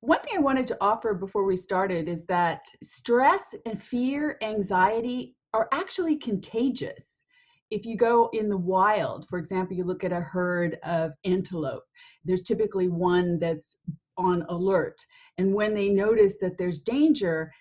one thing I wanted to offer before we started is that stress and fear, anxiety are actually contagious. If you go in the wild, for example, you look at a herd of antelope, there's typically one that's on alert. And when they notice that there's danger,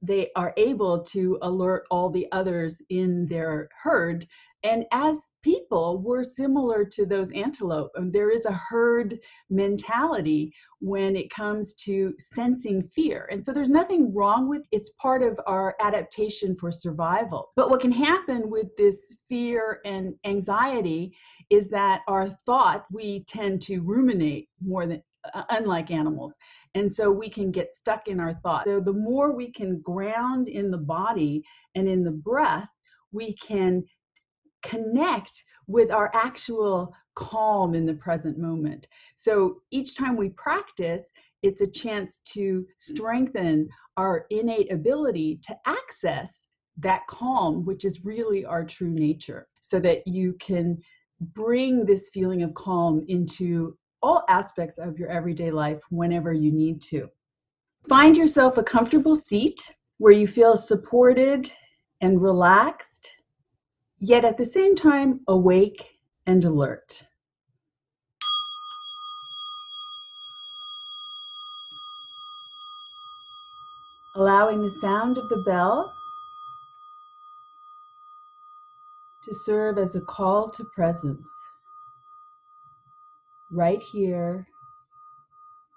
they are able to alert all the others in their herd and as people we're similar to those antelope there is a herd mentality when it comes to sensing fear. And so there's nothing wrong with it's part of our adaptation for survival. But what can happen with this fear and anxiety is that our thoughts we tend to ruminate more than uh, unlike animals. And so we can get stuck in our thoughts. So the more we can ground in the body and in the breath we can connect with our actual calm in the present moment. So each time we practice, it's a chance to strengthen our innate ability to access that calm, which is really our true nature, so that you can bring this feeling of calm into all aspects of your everyday life whenever you need to. Find yourself a comfortable seat where you feel supported and relaxed yet at the same time awake and alert. Allowing the sound of the bell to serve as a call to presence right here,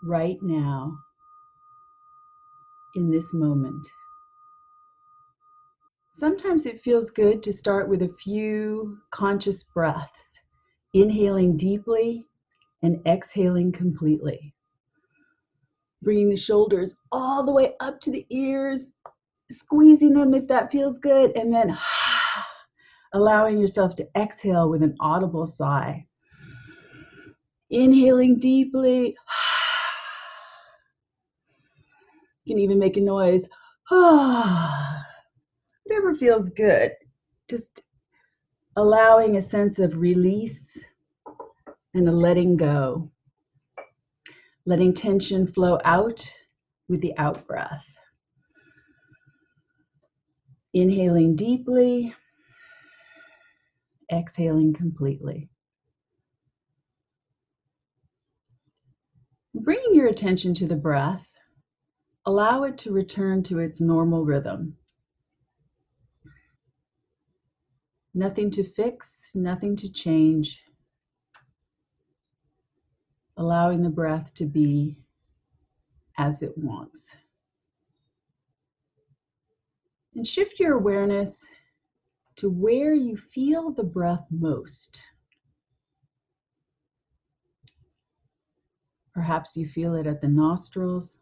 right now, in this moment. Sometimes it feels good to start with a few conscious breaths, inhaling deeply and exhaling completely. Bringing the shoulders all the way up to the ears, squeezing them if that feels good, and then allowing yourself to exhale with an audible sigh. Inhaling deeply. You can even make a noise. whatever feels good. Just allowing a sense of release and a letting go. Letting tension flow out with the out breath. Inhaling deeply, exhaling completely. Bringing your attention to the breath, allow it to return to its normal rhythm. Nothing to fix, nothing to change. Allowing the breath to be as it wants. And shift your awareness to where you feel the breath most. Perhaps you feel it at the nostrils,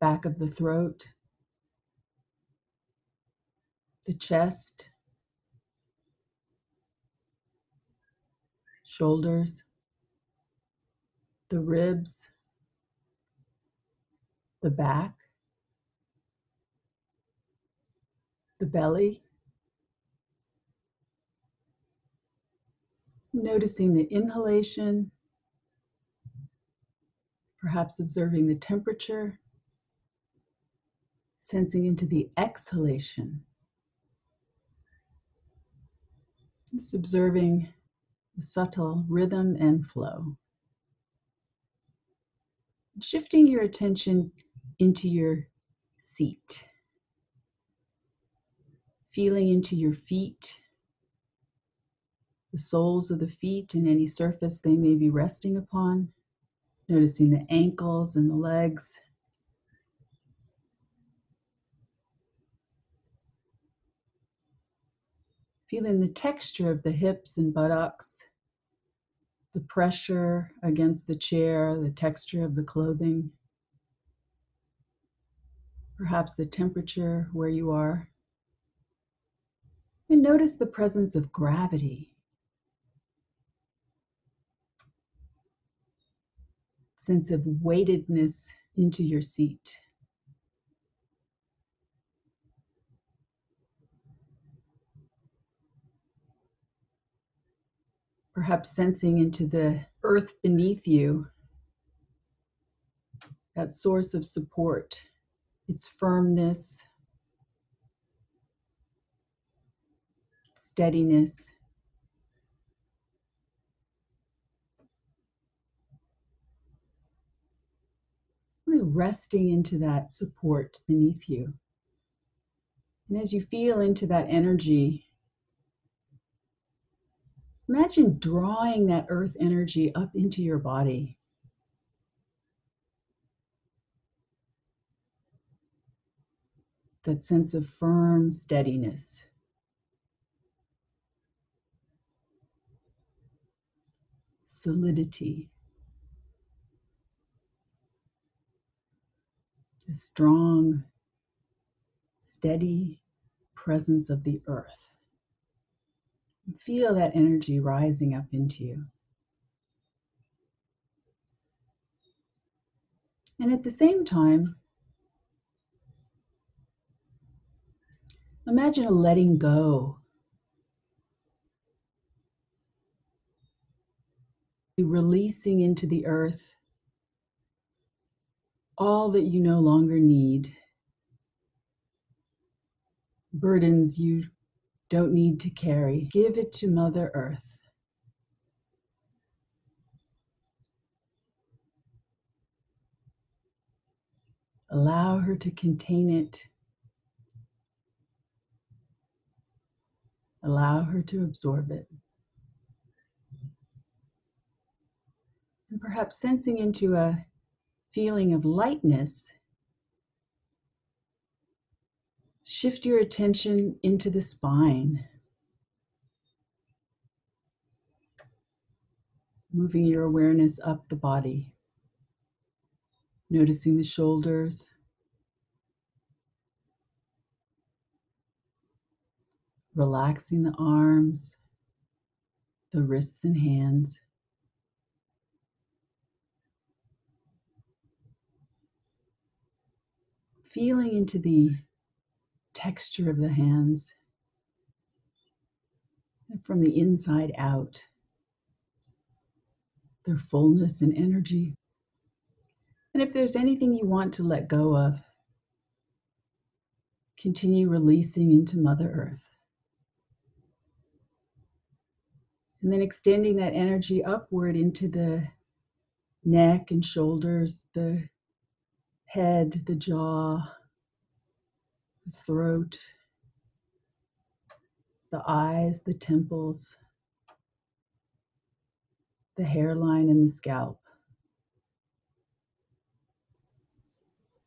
back of the throat, the chest, shoulders, the ribs, the back, the belly. Noticing the inhalation, perhaps observing the temperature, sensing into the exhalation. Just observing the subtle rhythm and flow. Shifting your attention into your seat. Feeling into your feet, the soles of the feet and any surface they may be resting upon. Noticing the ankles and the legs. Feeling the texture of the hips and buttocks, the pressure against the chair, the texture of the clothing, perhaps the temperature where you are. And notice the presence of gravity. Sense of weightedness into your seat. Perhaps sensing into the earth beneath you, that source of support, its firmness, steadiness. Really resting into that support beneath you. And as you feel into that energy, imagine drawing that earth energy up into your body. That sense of firm steadiness. Solidity. The strong, steady presence of the earth. Feel that energy rising up into you. And at the same time, imagine a letting go. Releasing into the earth all that you no longer need burdens you don't need to carry. Give it to Mother Earth. Allow her to contain it. Allow her to absorb it. And perhaps sensing into a feeling of lightness Shift your attention into the spine, moving your awareness up the body, noticing the shoulders. Relaxing the arms, the wrists and hands. Feeling into the texture of the hands from the inside out, their fullness and energy. And if there's anything you want to let go of, continue releasing into Mother Earth. And then extending that energy upward into the neck and shoulders, the head, the jaw, the throat, the eyes, the temples, the hairline, and the scalp.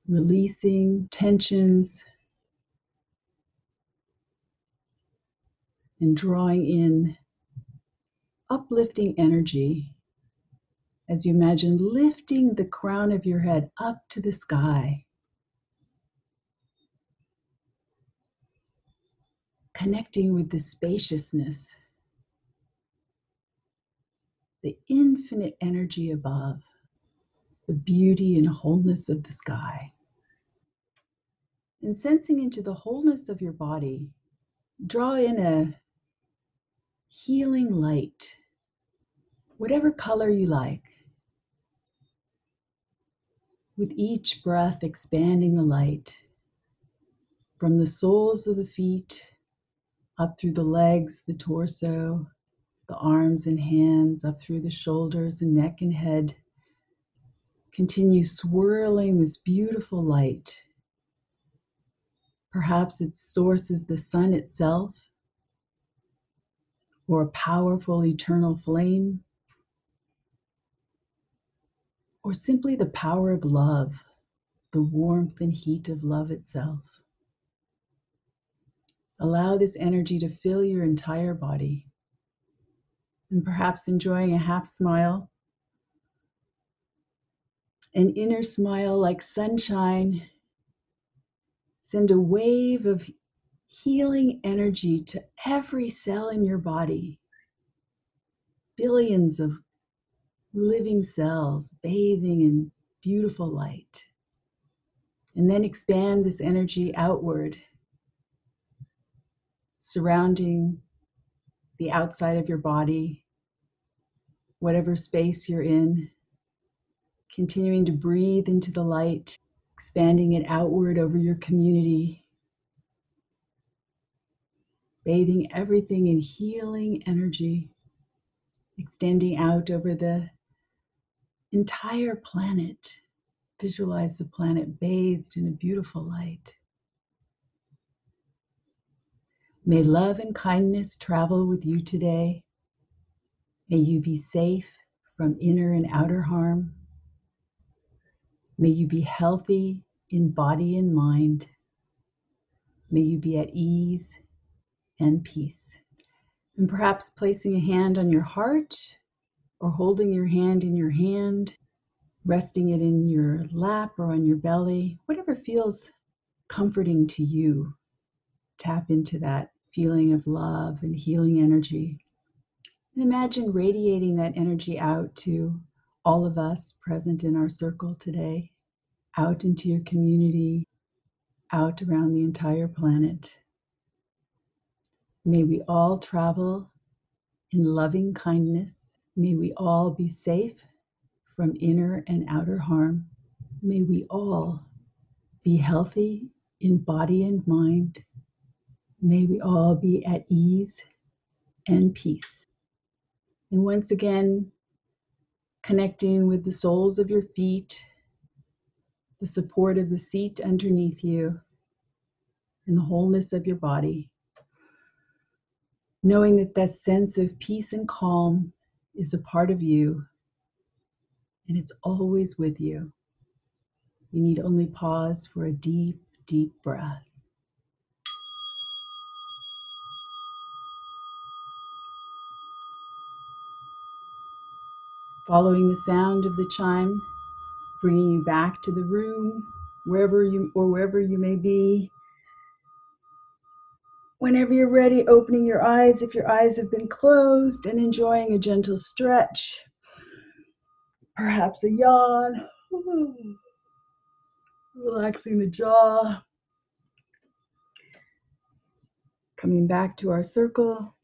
Releasing tensions and drawing in uplifting energy as you imagine lifting the crown of your head up to the sky. Connecting with the spaciousness, the infinite energy above, the beauty and wholeness of the sky. And sensing into the wholeness of your body, draw in a healing light, whatever color you like. With each breath, expanding the light from the soles of the feet up through the legs, the torso, the arms and hands, up through the shoulders and neck and head. Continue swirling this beautiful light. Perhaps its source is the sun itself, or a powerful eternal flame, or simply the power of love, the warmth and heat of love itself. Allow this energy to fill your entire body. And perhaps enjoying a half smile, an inner smile like sunshine. Send a wave of healing energy to every cell in your body. Billions of living cells bathing in beautiful light. And then expand this energy outward surrounding the outside of your body, whatever space you're in. continuing to breathe into the light, expanding it outward over your community, bathing everything in healing energy, extending out over the entire planet. Visualize the planet bathed in a beautiful light. May love and kindness travel with you today. May you be safe from inner and outer harm. May you be healthy in body and mind. May you be at ease and peace. And perhaps placing a hand on your heart or holding your hand in your hand, resting it in your lap or on your belly, whatever feels comforting to you. Tap into that feeling of love and healing energy. And imagine radiating that energy out to all of us present in our circle today, out into your community, out around the entire planet. May we all travel in loving kindness. May we all be safe from inner and outer harm. May we all be healthy in body and mind. May we all be at ease and peace. And once again, connecting with the soles of your feet, the support of the seat underneath you, and the wholeness of your body. Knowing that that sense of peace and calm is a part of you and it's always with you. You need only pause for a deep, deep breath. Following the sound of the chime, bringing you back to the room, wherever you or wherever you may be. Whenever you're ready, opening your eyes if your eyes have been closed and enjoying a gentle stretch, perhaps a yawn, relaxing the jaw. Coming back to our circle,